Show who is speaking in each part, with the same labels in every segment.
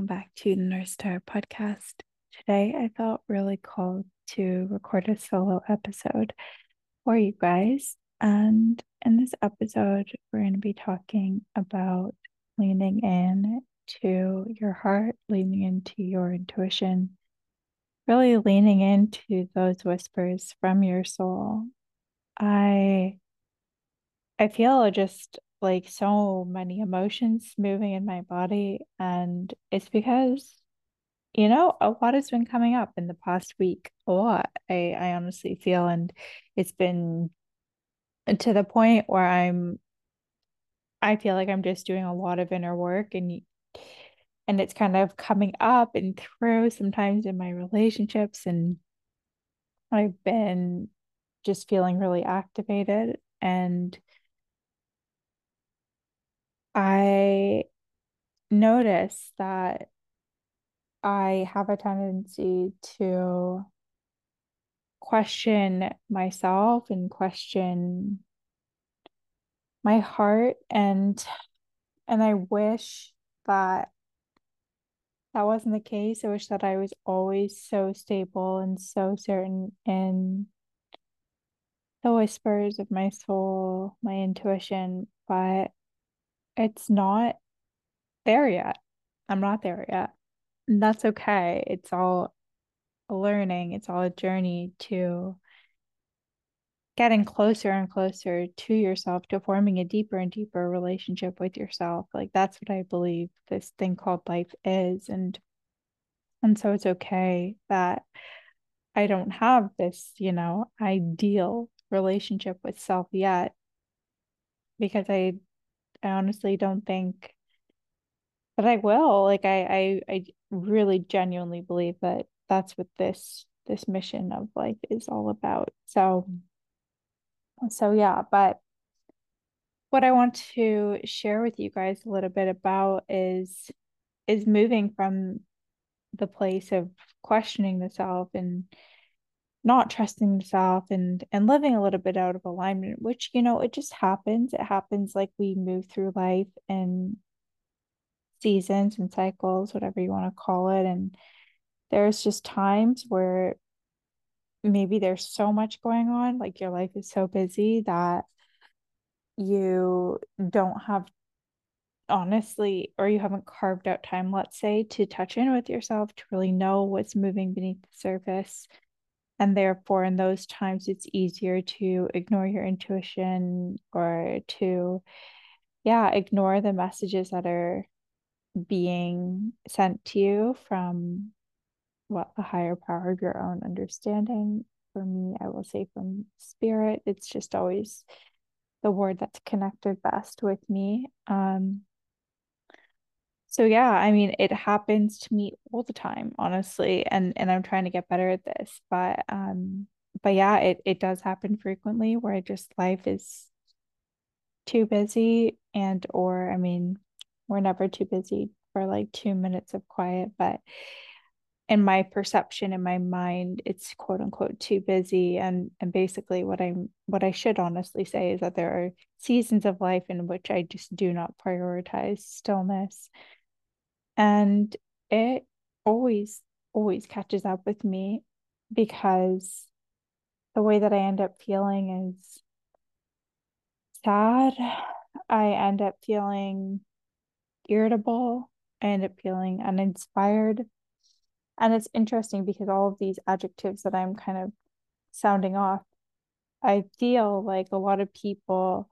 Speaker 1: welcome back to the North Star podcast. Today, I felt really called to record a solo episode for you guys. And in this episode, we're going to be talking about leaning in to your heart, leaning into your intuition, really leaning into those whispers from your soul. I I feel just like so many emotions moving in my body. And it's because, you know, a lot has been coming up in the past week. A lot, I, I honestly feel. And it's been to the point where I'm, I feel like I'm just doing a lot of inner work and and it's kind of coming up and through sometimes in my relationships and I've been just feeling really activated and I notice that I have a tendency to question myself and question my heart and and I wish that that wasn't the case. I wish that I was always so stable and so certain in the whispers of my soul, my intuition, but it's not there yet. I'm not there yet. And that's okay. It's all learning, it's all a journey to getting closer and closer to yourself, to forming a deeper and deeper relationship with yourself. Like that's what I believe this thing called life is. And and so it's okay that I don't have this, you know, ideal relationship with self yet because I I honestly don't think that I will. Like I, I, I really genuinely believe that that's what this this mission of life is all about. So, so yeah. But what I want to share with you guys a little bit about is is moving from the place of questioning the self and not trusting yourself and and living a little bit out of alignment which you know it just happens. It happens like we move through life and seasons and cycles whatever you want to call it and there's just times where maybe there's so much going on like your life is so busy that you don't have honestly or you haven't carved out time let's say to touch in with yourself to really know what's moving beneath the surface and therefore, in those times, it's easier to ignore your intuition or to, yeah, ignore the messages that are being sent to you from what the higher power of your own understanding. For me, I will say from spirit, it's just always the word that's connected best with me. Um, so yeah, I mean, it happens to me all the time, honestly, and and I'm trying to get better at this, but um but yeah, it it does happen frequently where I just life is too busy and or I mean, we're never too busy for like 2 minutes of quiet, but in my perception in my mind it's quote unquote too busy and and basically what i'm what i should honestly say is that there are seasons of life in which i just do not prioritize stillness and it always, always catches up with me because the way that I end up feeling is sad. I end up feeling irritable. I end up feeling uninspired. And it's interesting because all of these adjectives that I'm kind of sounding off, I feel like a lot of people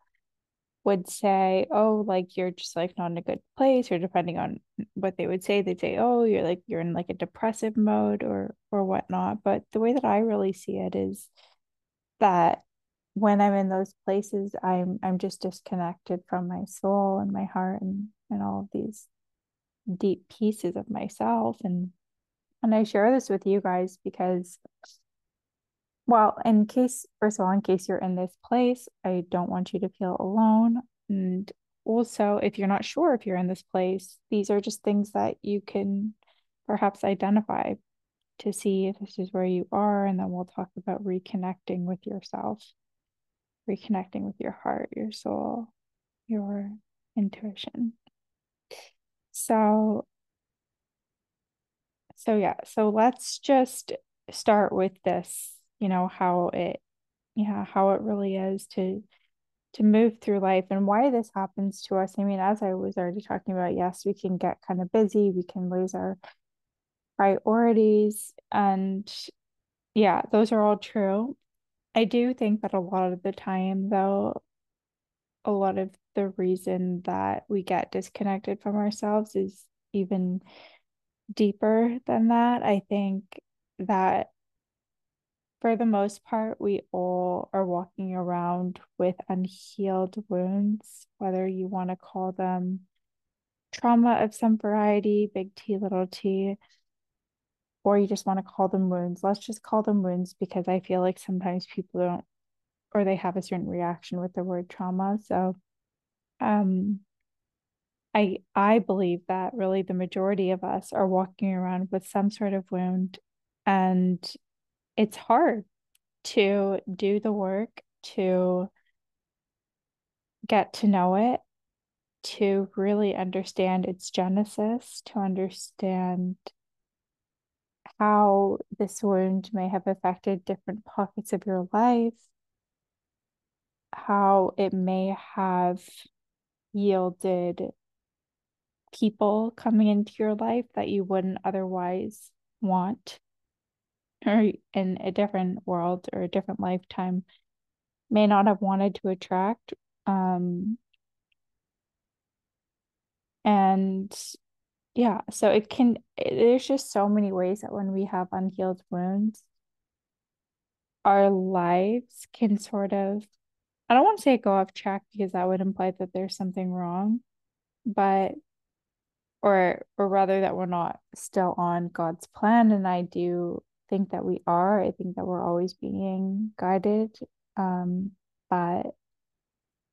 Speaker 1: would say, oh, like you're just like not in a good place, or depending on what they would say, they'd say, oh, you're like you're in like a depressive mode or or whatnot. But the way that I really see it is that when I'm in those places, I'm I'm just disconnected from my soul and my heart and and all of these deep pieces of myself and and I share this with you guys because well, in case, first of all, in case you're in this place, I don't want you to feel alone. And also, if you're not sure if you're in this place, these are just things that you can perhaps identify to see if this is where you are. And then we'll talk about reconnecting with yourself, reconnecting with your heart, your soul, your intuition. So, So yeah, so let's just start with this, you know, how it yeah, how it really is to to move through life and why this happens to us. I mean, as I was already talking about, yes, we can get kind of busy, we can lose our priorities, and yeah, those are all true. I do think that a lot of the time, though, a lot of the reason that we get disconnected from ourselves is even deeper than that. I think that for the most part, we all are walking around with unhealed wounds, whether you want to call them trauma of some variety, big T, little t, or you just want to call them wounds. Let's just call them wounds because I feel like sometimes people don't, or they have a certain reaction with the word trauma. So, um, I I believe that really the majority of us are walking around with some sort of wound and it's hard to do the work to get to know it, to really understand its genesis, to understand how this wound may have affected different pockets of your life, how it may have yielded people coming into your life that you wouldn't otherwise want or in a different world or a different lifetime may not have wanted to attract. Um, and yeah, so it can, it, there's just so many ways that when we have unhealed wounds, our lives can sort of, I don't want to say go off track because that would imply that there's something wrong, but or or rather that we're not still on God's plan and I do think that we are. I think that we're always being guided. Um, but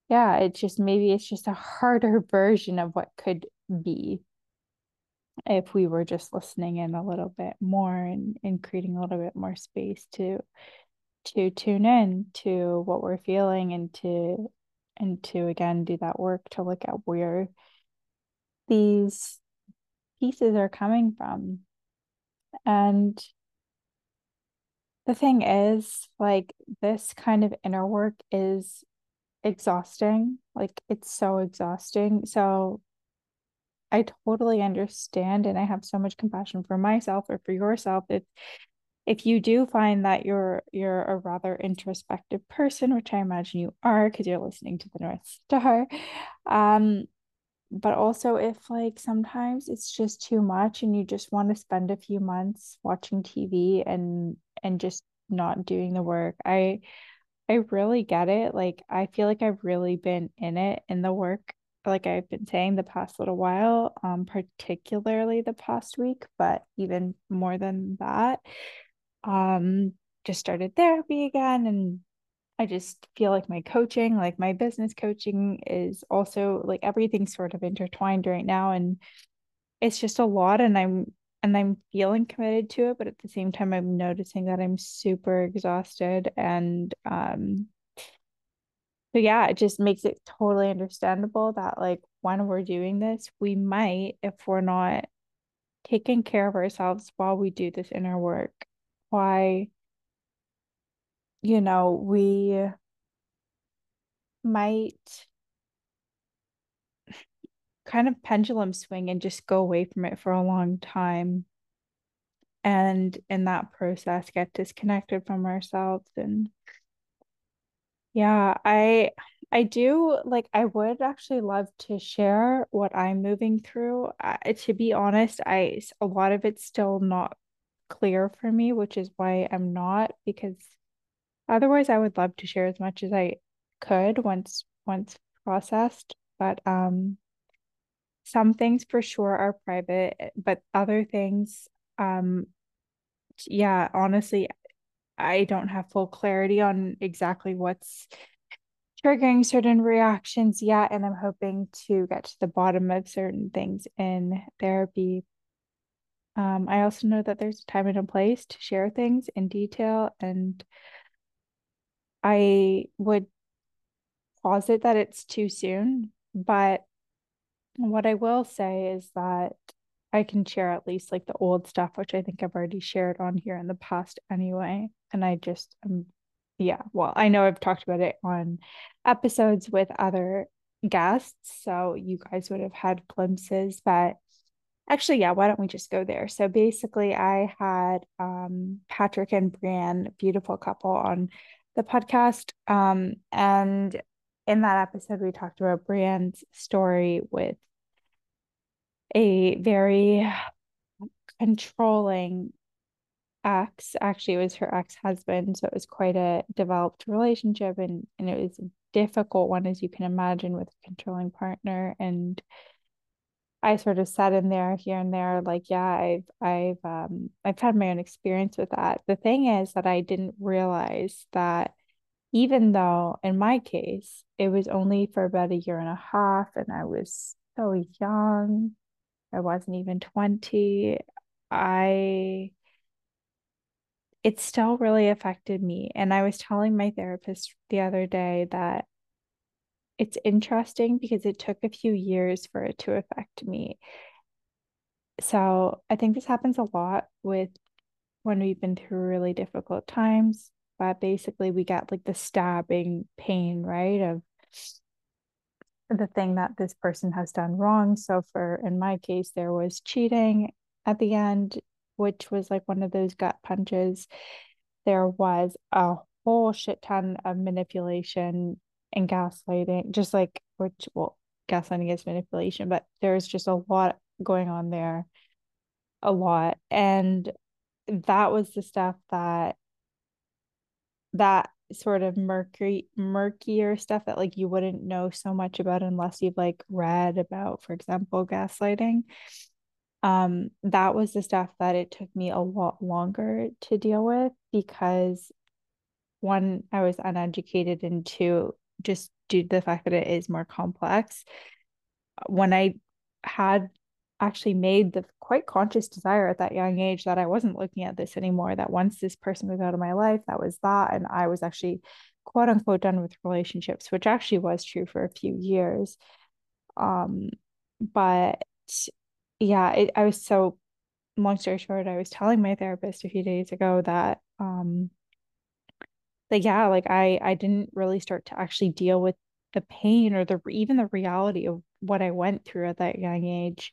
Speaker 1: yeah, it's just maybe it's just a harder version of what could be if we were just listening in a little bit more and, and creating a little bit more space to to tune in to what we're feeling and to and to again do that work to look at where these pieces are coming from and the thing is, like, this kind of inner work is exhausting. Like, it's so exhausting. So, I totally understand and I have so much compassion for myself or for yourself if if you do find that you're you're a rather introspective person, which I imagine you are because you're listening to the North Star. Um, but also if like sometimes it's just too much and you just want to spend a few months watching TV and and just not doing the work. I I really get it. Like I feel like I've really been in it in the work like I've been saying the past little while, um particularly the past week, but even more than that. Um just started therapy again and I just feel like my coaching, like my business coaching is also like everything's sort of intertwined right now and it's just a lot and I'm and I'm feeling committed to it, but at the same time I'm noticing that I'm super exhausted and um so yeah, it just makes it totally understandable that like when we're doing this, we might if we're not taking care of ourselves while we do this inner work, why you know, we might kind of pendulum swing and just go away from it for a long time. And in that process, get disconnected from ourselves. And yeah, I I do like I would actually love to share what I'm moving through. Uh, to be honest, I a lot of it's still not clear for me, which is why I'm not because Otherwise, I would love to share as much as I could once once processed, but um some things for sure are private, but other things um yeah, honestly, I don't have full clarity on exactly what's triggering certain reactions yet, and I'm hoping to get to the bottom of certain things in therapy. Um, I also know that there's a time and a place to share things in detail and I would posit that it's too soon, but what I will say is that I can share at least like the old stuff, which I think I've already shared on here in the past anyway. And I just um yeah, well, I know I've talked about it on episodes with other guests, so you guys would have had glimpses, but actually, yeah, why don't we just go there? So basically, I had um Patrick and Brienne, beautiful couple, on the podcast. Um, and in that episode, we talked about Brienne's story with a very controlling ex. Actually, it was her ex-husband, so it was quite a developed relationship and and it was a difficult one as you can imagine with a controlling partner and I sort of said in there here and there like yeah I've I've um I've had my own experience with that. The thing is that I didn't realize that even though in my case it was only for about a year and a half and I was so young I wasn't even 20. I it still really affected me. And I was telling my therapist the other day that it's interesting because it took a few years for it to affect me. So I think this happens a lot with when we've been through really difficult times. But basically, we get like the stabbing pain, right? Of the thing that this person has done wrong. So for in my case, there was cheating at the end, which was like one of those gut punches. There was a whole shit ton of manipulation and gaslighting, just like which well, gaslighting is manipulation, but there's just a lot going on there. A lot. And that was the stuff that that sort of murky murkier stuff that like you wouldn't know so much about unless you've like read about for example gaslighting. Um that was the stuff that it took me a lot longer to deal with because one I was uneducated and two just due to the fact that it is more complex. When I had actually made the quite conscious desire at that young age that I wasn't looking at this anymore, that once this person was out of my life, that was that. And I was actually quote unquote done with relationships, which actually was true for a few years. Um, but yeah, it, I was so long story short, I was telling my therapist a few days ago that um like yeah, like I I didn't really start to actually deal with the pain or the even the reality of what I went through at that young age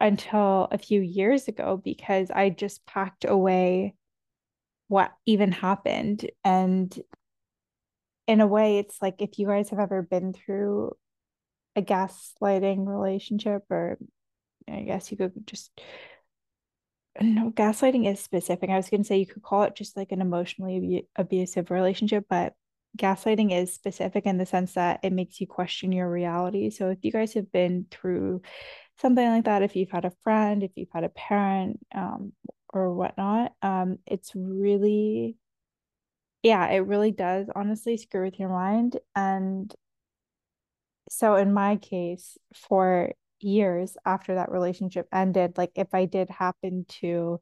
Speaker 1: until a few years ago because I just packed away what even happened. And in a way, it's like if you guys have ever been through a gaslighting relationship, or I guess you could just no gaslighting is specific. I was going to say you could call it just like an emotionally abusive relationship, but gaslighting is specific in the sense that it makes you question your reality. So if you guys have been through something like that, if you've had a friend, if you've had a parent, um, or whatnot, um, it's really, yeah, it really does honestly screw with your mind. And so in my case, for years after that relationship ended, like if I did happen to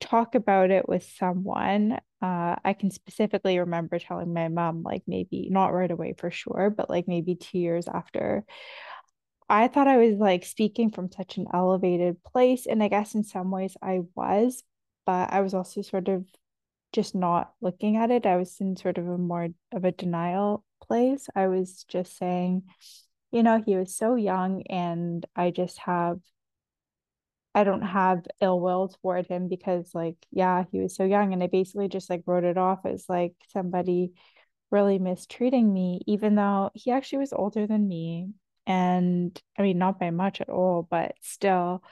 Speaker 1: talk about it with someone, uh, I can specifically remember telling my mom, like maybe not right away for sure, but like maybe two years after. I thought I was like speaking from such an elevated place. And I guess in some ways I was, but I was also sort of just not looking at it. I was in sort of a more of a denial place. I was just saying, you know, he was so young and I just have I don't have ill will toward him because like yeah he was so young and I basically just like wrote it off as like somebody really mistreating me even though he actually was older than me and I mean not by much at all but still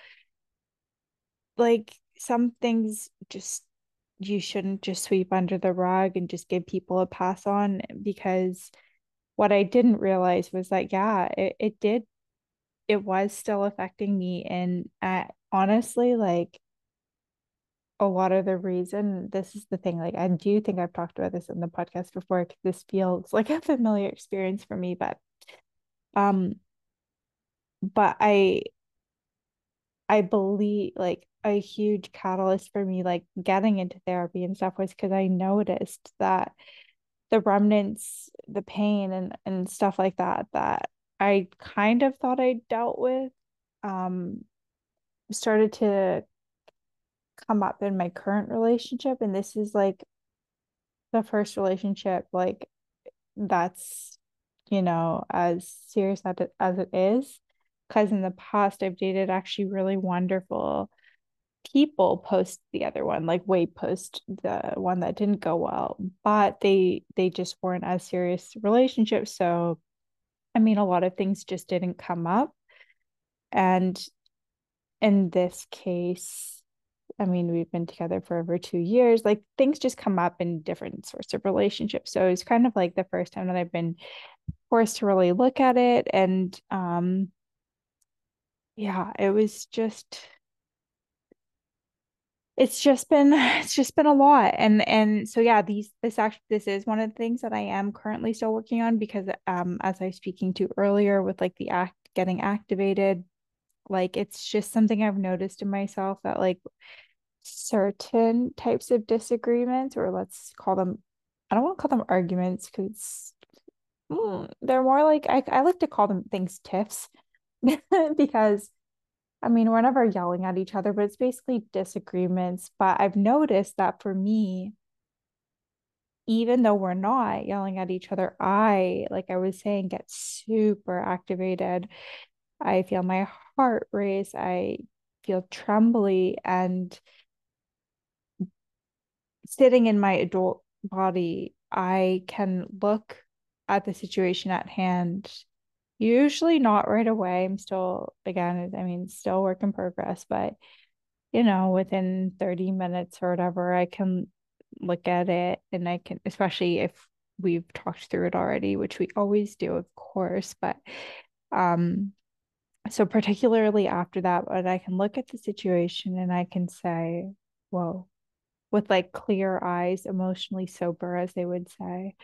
Speaker 1: like some things just you shouldn't just sweep under the rug and just give people a pass on because what I didn't realize was that yeah it, it did it was still affecting me and at honestly, like a lot of the reason this is the thing, like I do think I've talked about this in the podcast before this feels like a familiar experience for me, but um but I I believe like a huge catalyst for me like getting into therapy and stuff was because I noticed that the remnants, the pain and and stuff like that that I kind of thought I dealt with um started to come up in my current relationship and this is like the first relationship like that's you know as serious as it, as it is because in the past I've dated actually really wonderful people post the other one like way post the one that didn't go well but they they just weren't as serious relationships so I mean a lot of things just didn't come up and in this case I mean, we've been together for over two years. Like things just come up in different sorts of relationships. So it's kind of like the first time that I've been forced to really look at it. And um yeah, it was just it's just been it's just been a lot. And and so yeah, these this actually this is one of the things that I am currently still working on because um as I was speaking to earlier with like the act getting activated, like it's just something I've noticed in myself that like certain types of disagreements, or let's call them, I don't want to call them arguments because mm, they're more like, I, I like to call them things tiffs because I mean, we're never yelling at each other, but it's basically disagreements. But I've noticed that for me, even though we're not yelling at each other, I, like I was saying, get super activated. I feel my heart race. I feel trembly. And sitting in my adult body, I can look at the situation at hand. Usually not right away. I'm still, again, I mean, still work in progress, but you know, within 30 minutes or whatever, I can look at it and I can, especially if we've talked through it already, which we always do, of course, but um so particularly after that, but I can look at the situation and I can say, whoa, with like clear eyes, emotionally sober, as they would say.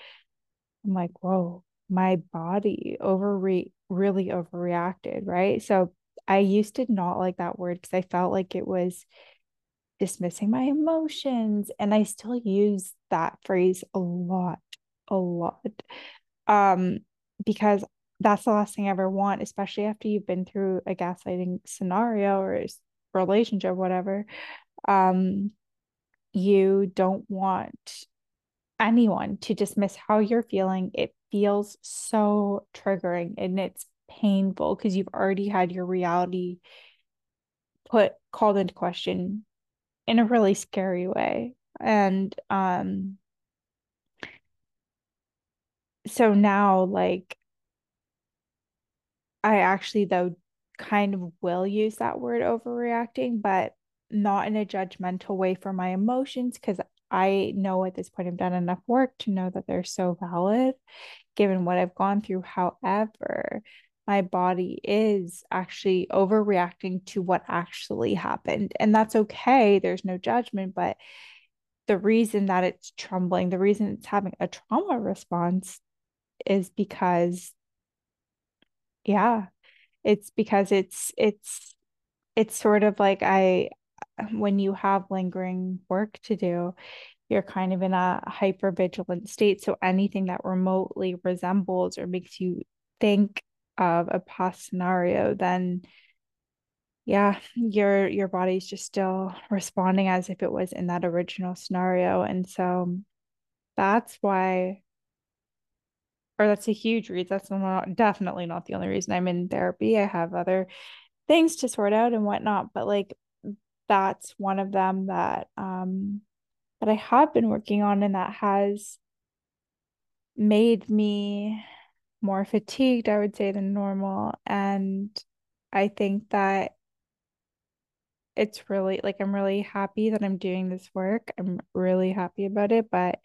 Speaker 1: I'm like, whoa, my body overre really overreacted, right? So I used to not like that word because I felt like it was dismissing my emotions. And I still use that phrase a lot, a lot. Um, because that's the last thing I ever want, especially after you've been through a gaslighting scenario or a relationship, whatever. Um, you don't want anyone to dismiss how you're feeling. It feels so triggering and it's painful because you've already had your reality put called into question in a really scary way. And um so now like I actually though kind of will use that word overreacting, but not in a judgmental way for my emotions because I know at this point I've done enough work to know that they're so valid given what I've gone through. However, my body is actually overreacting to what actually happened. And that's okay. There's no judgment. But the reason that it's trembling, the reason it's having a trauma response is because, yeah, it's because it's, it's, it's sort of like I when you have lingering work to do, you're kind of in a hyper vigilant state. So anything that remotely resembles or makes you think of a past scenario, then yeah, your your body's just still responding as if it was in that original scenario. And so that's why or that's a huge reason. That's not definitely not the only reason I'm in therapy. I have other things to sort out and whatnot, but like that's one of them that um that I have been working on and that has made me more fatigued, I would say, than normal. And I think that it's really like I'm really happy that I'm doing this work. I'm really happy about it, but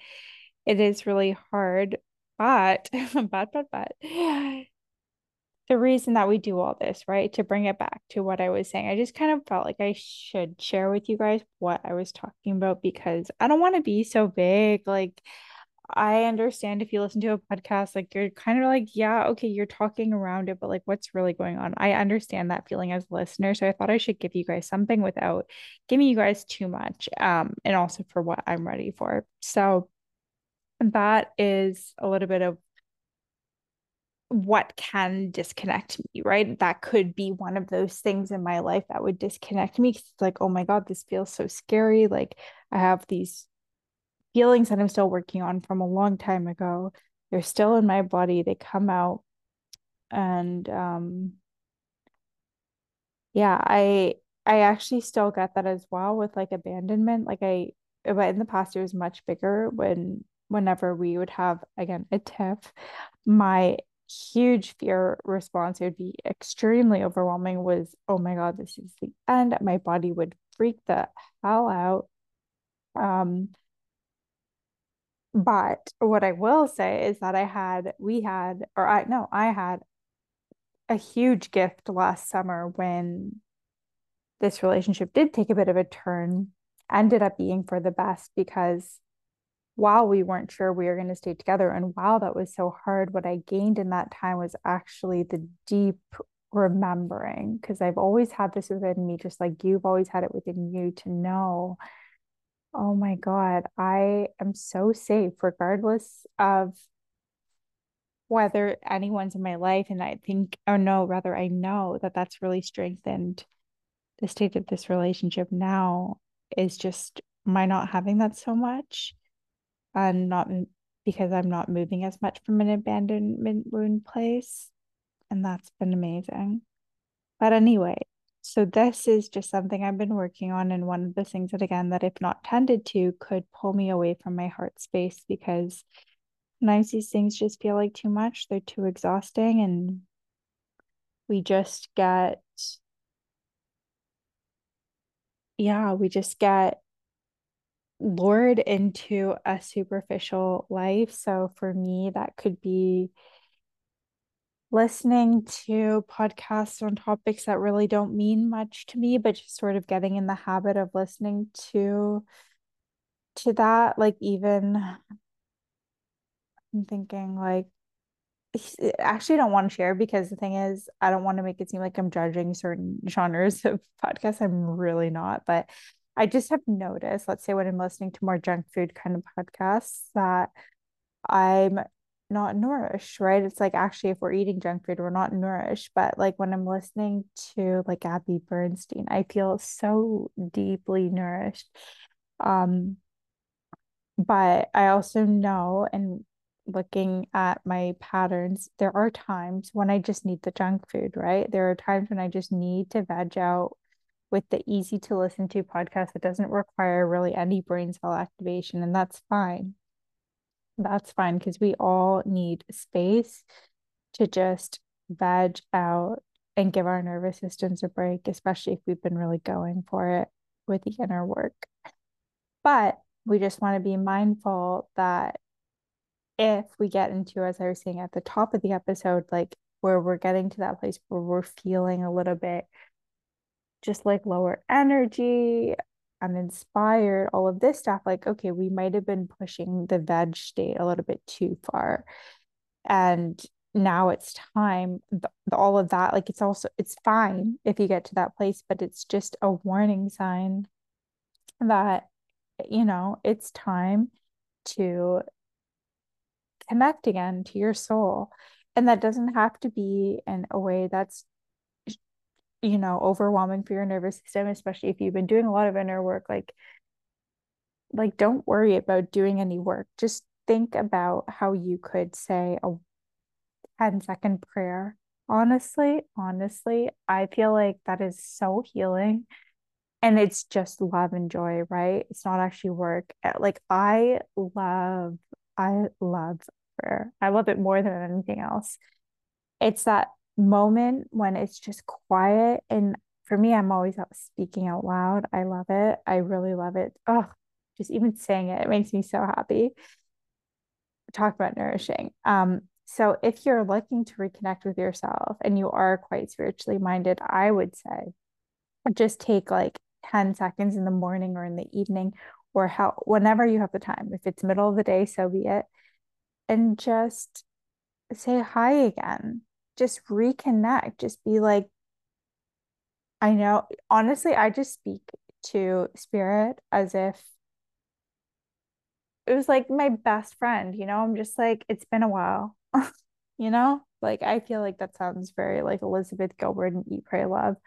Speaker 1: it is really hard. But, but, but, but, the reason that we do all this, right? To bring it back to what I was saying, I just kind of felt like I should share with you guys what I was talking about because I don't want to be so big. Like, I understand if you listen to a podcast, like you're kind of like, yeah, okay, you're talking around it, but like, what's really going on? I understand that feeling as a listener. So I thought I should give you guys something without giving you guys too much. Um, and also for what I'm ready for. So that is a little bit of what can disconnect me, right? That could be one of those things in my life that would disconnect me. It's like, oh my God, this feels so scary. Like I have these feelings that I'm still working on from a long time ago. They're still in my body. They come out. And um yeah, I I actually still get that as well with like abandonment. Like I but in the past it was much bigger when whenever we would have again a tiff, my huge fear response it would be extremely overwhelming was oh my god this is the end. My body would freak the hell out. Um but what i will say is that i had we had or i no i had a huge gift last summer when this relationship did take a bit of a turn ended up being for the best because while we weren't sure we were going to stay together and wow that was so hard what i gained in that time was actually the deep remembering because i've always had this within me just like you've always had it within you to know oh my god i am so safe regardless of whether anyone's in my life and i think or no rather i know that that's really strengthened the state of this relationship now is just my not having that so much and not because I'm not moving as much from an abandonment wound place. And that's been amazing. But anyway, so this is just something I've been working on. And one of the things that, again, that if not tended to, could pull me away from my heart space because sometimes these things just feel like too much. They're too exhausting. And we just get, yeah, we just get lured into a superficial life. So for me, that could be listening to podcasts on topics that really don't mean much to me, but just sort of getting in the habit of listening to to that. Like even I'm thinking like eh, actually I don't want to share because the thing is I don't want to make it seem like I'm judging certain genres of podcasts. I'm really not, but I just have noticed, let's say when I'm listening to more junk food kind of podcasts, that I'm not nourished, right? It's like actually, if we're eating junk food, we're not nourished. But like when I'm listening to like Gabby Bernstein, I feel so deeply nourished. Um, but I also know and looking at my patterns, there are times when I just need the junk food, right? There are times when I just need to veg out with the easy to listen to podcast that doesn't require really any brain cell activation. And that's fine. That's fine because we all need space to just veg out and give our nervous systems a break, especially if we've been really going for it with the inner work. But we just want to be mindful that if we get into, as I was saying at the top of the episode, like where we're getting to that place where we're feeling a little bit just like lower energy, uninspired, all of this stuff, like, okay, we might have been pushing the veg state a little bit too far. And now it's time, the, the, all of that, like, it's also, it's fine if you get to that place, but it's just a warning sign that, you know, it's time to connect again to your soul. And that doesn't have to be in a way that's you know overwhelming for your nervous system especially if you've been doing a lot of inner work like like don't worry about doing any work. Just think about how you could say a 10 second prayer. Honestly honestly i feel like that is so healing and it's just love and joy right? It's not actually work. Eh, like i love i love prayer. I love it more than anything else. It's that moment when it's just quiet and for me i'm always out speaking out loud. I love it. I really love it. Oh just even saying it it makes me so happy. Talk about nourishing. Um so if you're looking to reconnect with yourself and you are quite spiritually minded i would say just take like 10 seconds in the morning or in the evening or how whenever you have the time. If it's middle of the day so be it. And just say hi again just reconnect, just be like, I know, honestly, I just speak to spirit as if it was like my best friend, you know? I'm just like, it's been a while, you know? Like I feel like that sounds very like Elizabeth Gilbert and Eat, Pray, Love.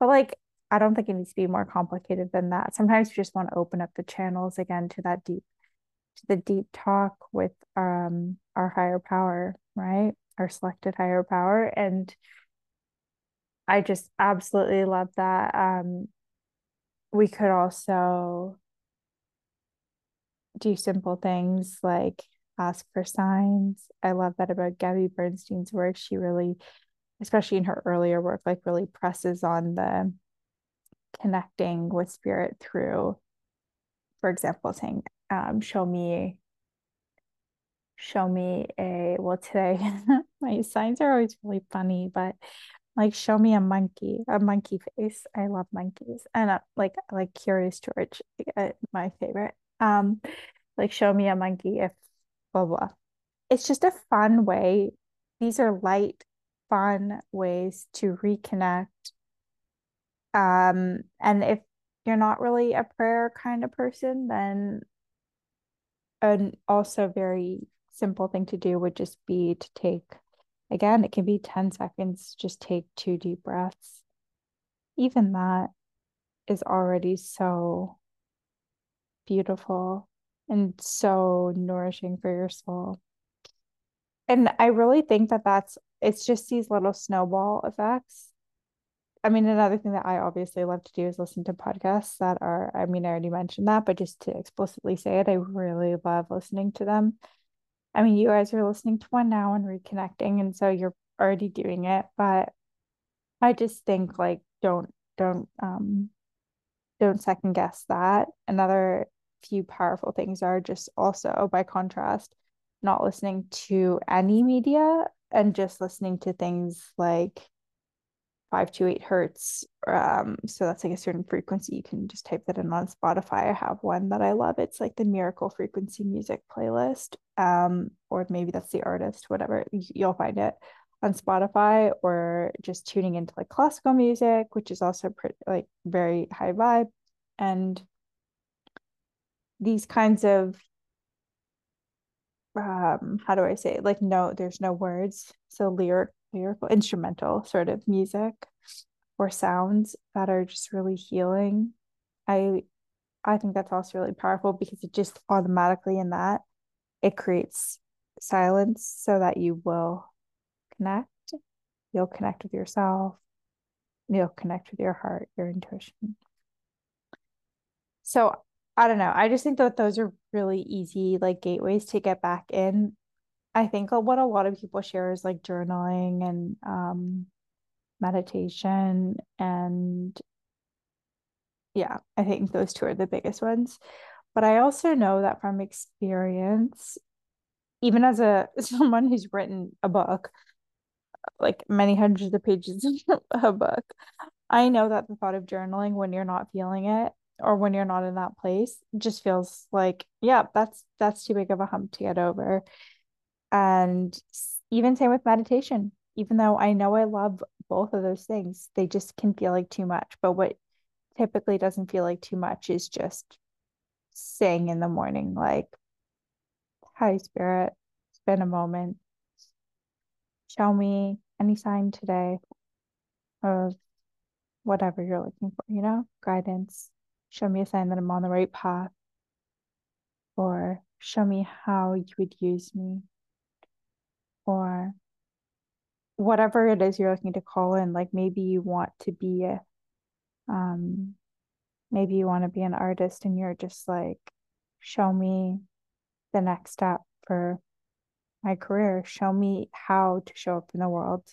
Speaker 1: But like I don't think it needs to be more complicated than that. Sometimes we just want to open up the channels again to that deep to the deep talk with um our higher power, right? Our selected higher power. And I just absolutely love that. Um we could also do simple things like ask for signs. I love that about Gabby Bernstein's work. She really, especially in her earlier work, like really presses on the connecting with spirit through, for example, saying, um, show me, show me a, well, today my signs are always really funny, but like show me a monkey, a monkey face. I love monkeys. And uh, like, like Curious George, uh, my favorite. Um, like show me a monkey if blah blah. It's just a fun way. These are light, fun ways to reconnect. Um, and if you're not really a prayer kind of person, then and also very simple thing to do would just be to take again, it can be 10 seconds, just take two deep breaths. Even that is already so beautiful and so nourishing for your soul. And I really think that that's it's just these little snowball effects. I mean, another thing that I obviously love to do is listen to podcasts that are, I mean, I already mentioned that, but just to explicitly say it, I really love listening to them. I mean, you guys are listening to one now and reconnecting, and so you're already doing it, but I just think like don't don't um don't second guess that. Another few powerful things are just also by contrast not listening to any media and just listening to things like 528 hertz um so that's like a certain frequency you can just type that in on spotify. I have one that i love. It's like the miracle frequency music playlist um or maybe that's the artist whatever you'll find it on spotify or just tuning into like classical music which is also pretty like very high vibe. And these kinds of um how do I say it? like no there's no words. So lyric lyrical instrumental sort of music or sounds that are just really healing I I think that's also really powerful because it just automatically in that it creates silence so that you will connect you'll connect with yourself you'll connect with your heart your intuition so I don't know. I just think that those are really easy like gateways to get back in. I think what a lot of people share is like journaling and um meditation and yeah, I think those two are the biggest ones. But I also know that from experience, even as a someone who's written a book, like many hundreds of pages of a book, I know that the thought of journaling when you're not feeling it or when you're not in that place just feels like yeah that's that's too big of a hump to get over and even same with meditation. Even though i know i love both of those things they just can feel like too much. But what typically doesn't feel like too much is just saying in the morning like hi spirit it's been a moment. Show me any sign today of whatever you're looking for you know guidance. Show me a sign that I'm on the right path, or show me how you would use me, or whatever it is you're looking to call in. Like maybe you want to be a, um, maybe you want to be an artist and you're just like, show me the next step for my career. Show me how to show up in the world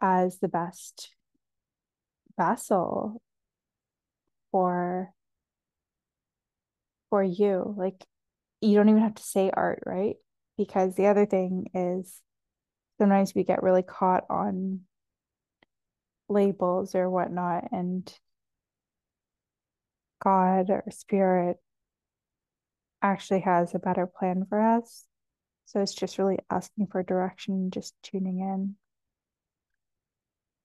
Speaker 1: as the best vessel for for you like you don't even have to say art right because the other thing is sometimes we get really caught on labels or whatnot and god or spirit actually has a better plan for us. So it's just really asking for direction just tuning in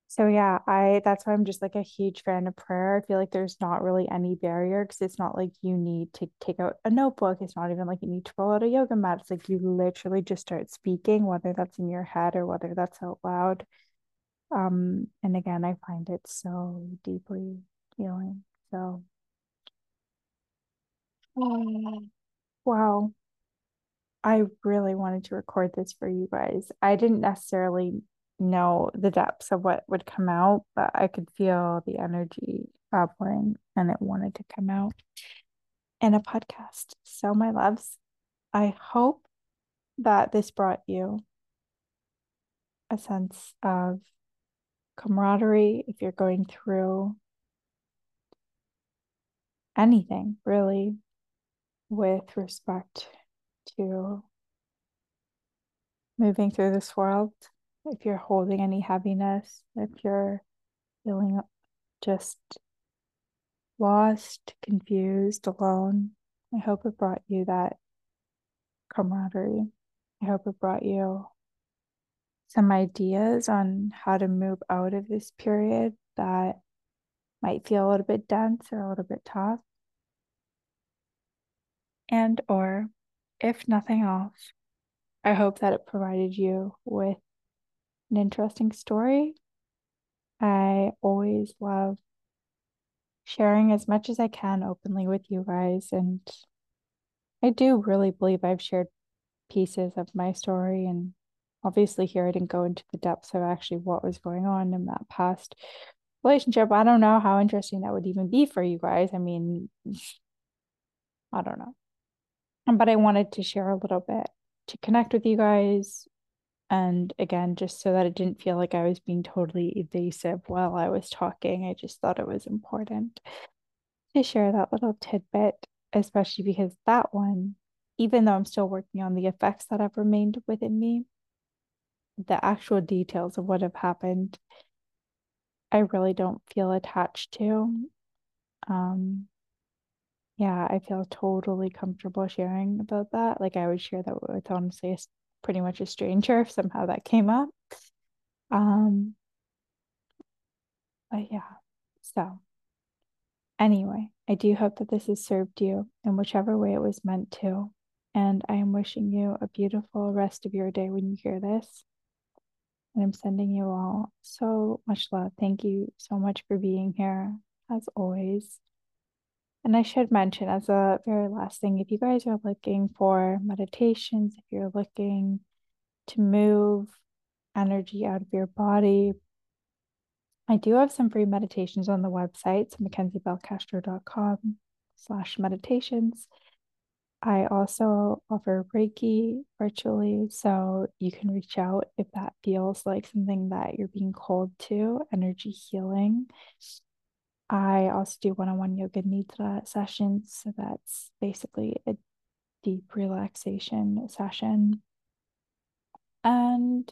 Speaker 1: So yeah, I that's why I'm just like a huge fan of prayer. I feel like there's not really any barrier because it's not like you need to take out a notebook. It's not even like you need to roll out a yoga mat. It's like you literally just start speaking, whether that's in your head or whether that's out loud. Um, and again, I find it so deeply healing. So wow. I really wanted to record this for you guys. I didn't necessarily know the depths of what would come out, but I could feel the energy bubbling and it wanted to come out in a podcast. So, my loves, I hope that this brought you a sense of camaraderie if you're going through anything really with respect to moving through this world if you're holding any heaviness, if you're feeling just lost, confused, alone, I hope it brought you that camaraderie. I hope it brought you some ideas on how to move out of this period that might feel a little bit dense or a little bit tough. And or if nothing else, I hope that it provided you with an interesting story. I always love sharing as much as I can openly with you guys. And I do really believe I've shared pieces of my story. And obviously, here I didn't go into the depths of actually what was going on in that past relationship. I don't know how interesting that would even be for you guys. I mean, I don't know. But I wanted to share a little bit to connect with you guys, and again, just so that it didn't feel like I was being totally evasive while I was talking, I just thought it was important to share that little tidbit, especially because that one, even though I'm still working on the effects that have remained within me, the actual details of what have happened, I really don't feel attached to. Um, yeah, I feel totally comfortable sharing about that. Like I would share that with honestly pretty much a stranger if somehow that came up. Um, but yeah, so anyway, I do hope that this has served you in whichever way it was meant to. And I am wishing you a beautiful rest of your day when you hear this. And I'm sending you all so much love. Thank you so much for being here, as always. And I should mention, as a very last thing, if you guys are looking for meditations, if you're looking to move energy out of your body, I do have some free meditations on the website, so mackenziebelcastro.com slash meditations. I also offer Reiki virtually, so you can reach out if that feels like something that you're being called to, energy healing. I also do one on one yoga nidra sessions. So that's basically a deep relaxation session. And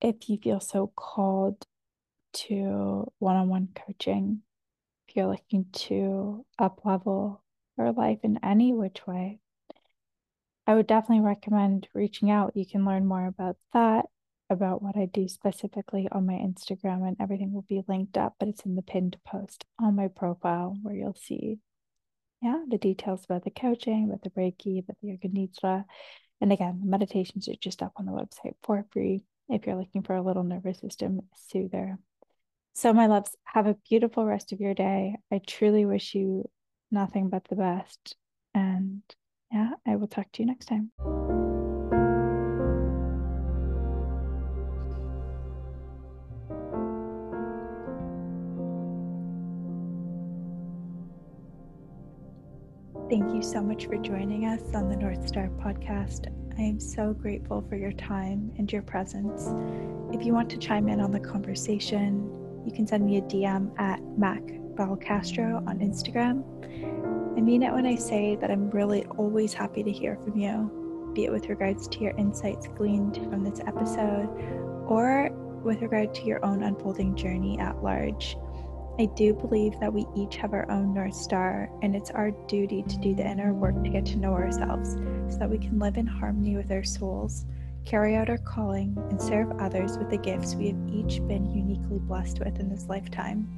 Speaker 1: if you feel so called to one on one coaching, if you're looking to up level your life in any which way, I would definitely recommend reaching out. You can learn more about that about what I do specifically on my Instagram, and everything will be linked up, but it's in the pinned post on my profile where you'll see, yeah, the details about the coaching, about the Reiki, about the Yoga Nidra. And again, the meditations are just up on the website for free if you're looking for a little nervous system soother. So, my loves, have a beautiful rest of your day. I truly wish you nothing but the best. And yeah, I will talk to you next time. Thank you so much for joining us on the North Star podcast. I am so grateful for your time and your presence. If you want to chime in on the conversation, you can send me a DM at Mac Castro on Instagram. I mean it when I say that I'm really always happy to hear from you, be it with regards to your insights gleaned from this episode or with regard to your own unfolding journey at large. I do believe that we each have our own North Star, and it's our duty to do the inner work to get to know ourselves so that we can live in harmony with our souls, carry out our calling, and serve others with the gifts we have each been uniquely blessed with in this lifetime.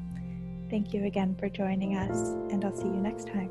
Speaker 1: Thank you again for joining us, and I'll see you next time.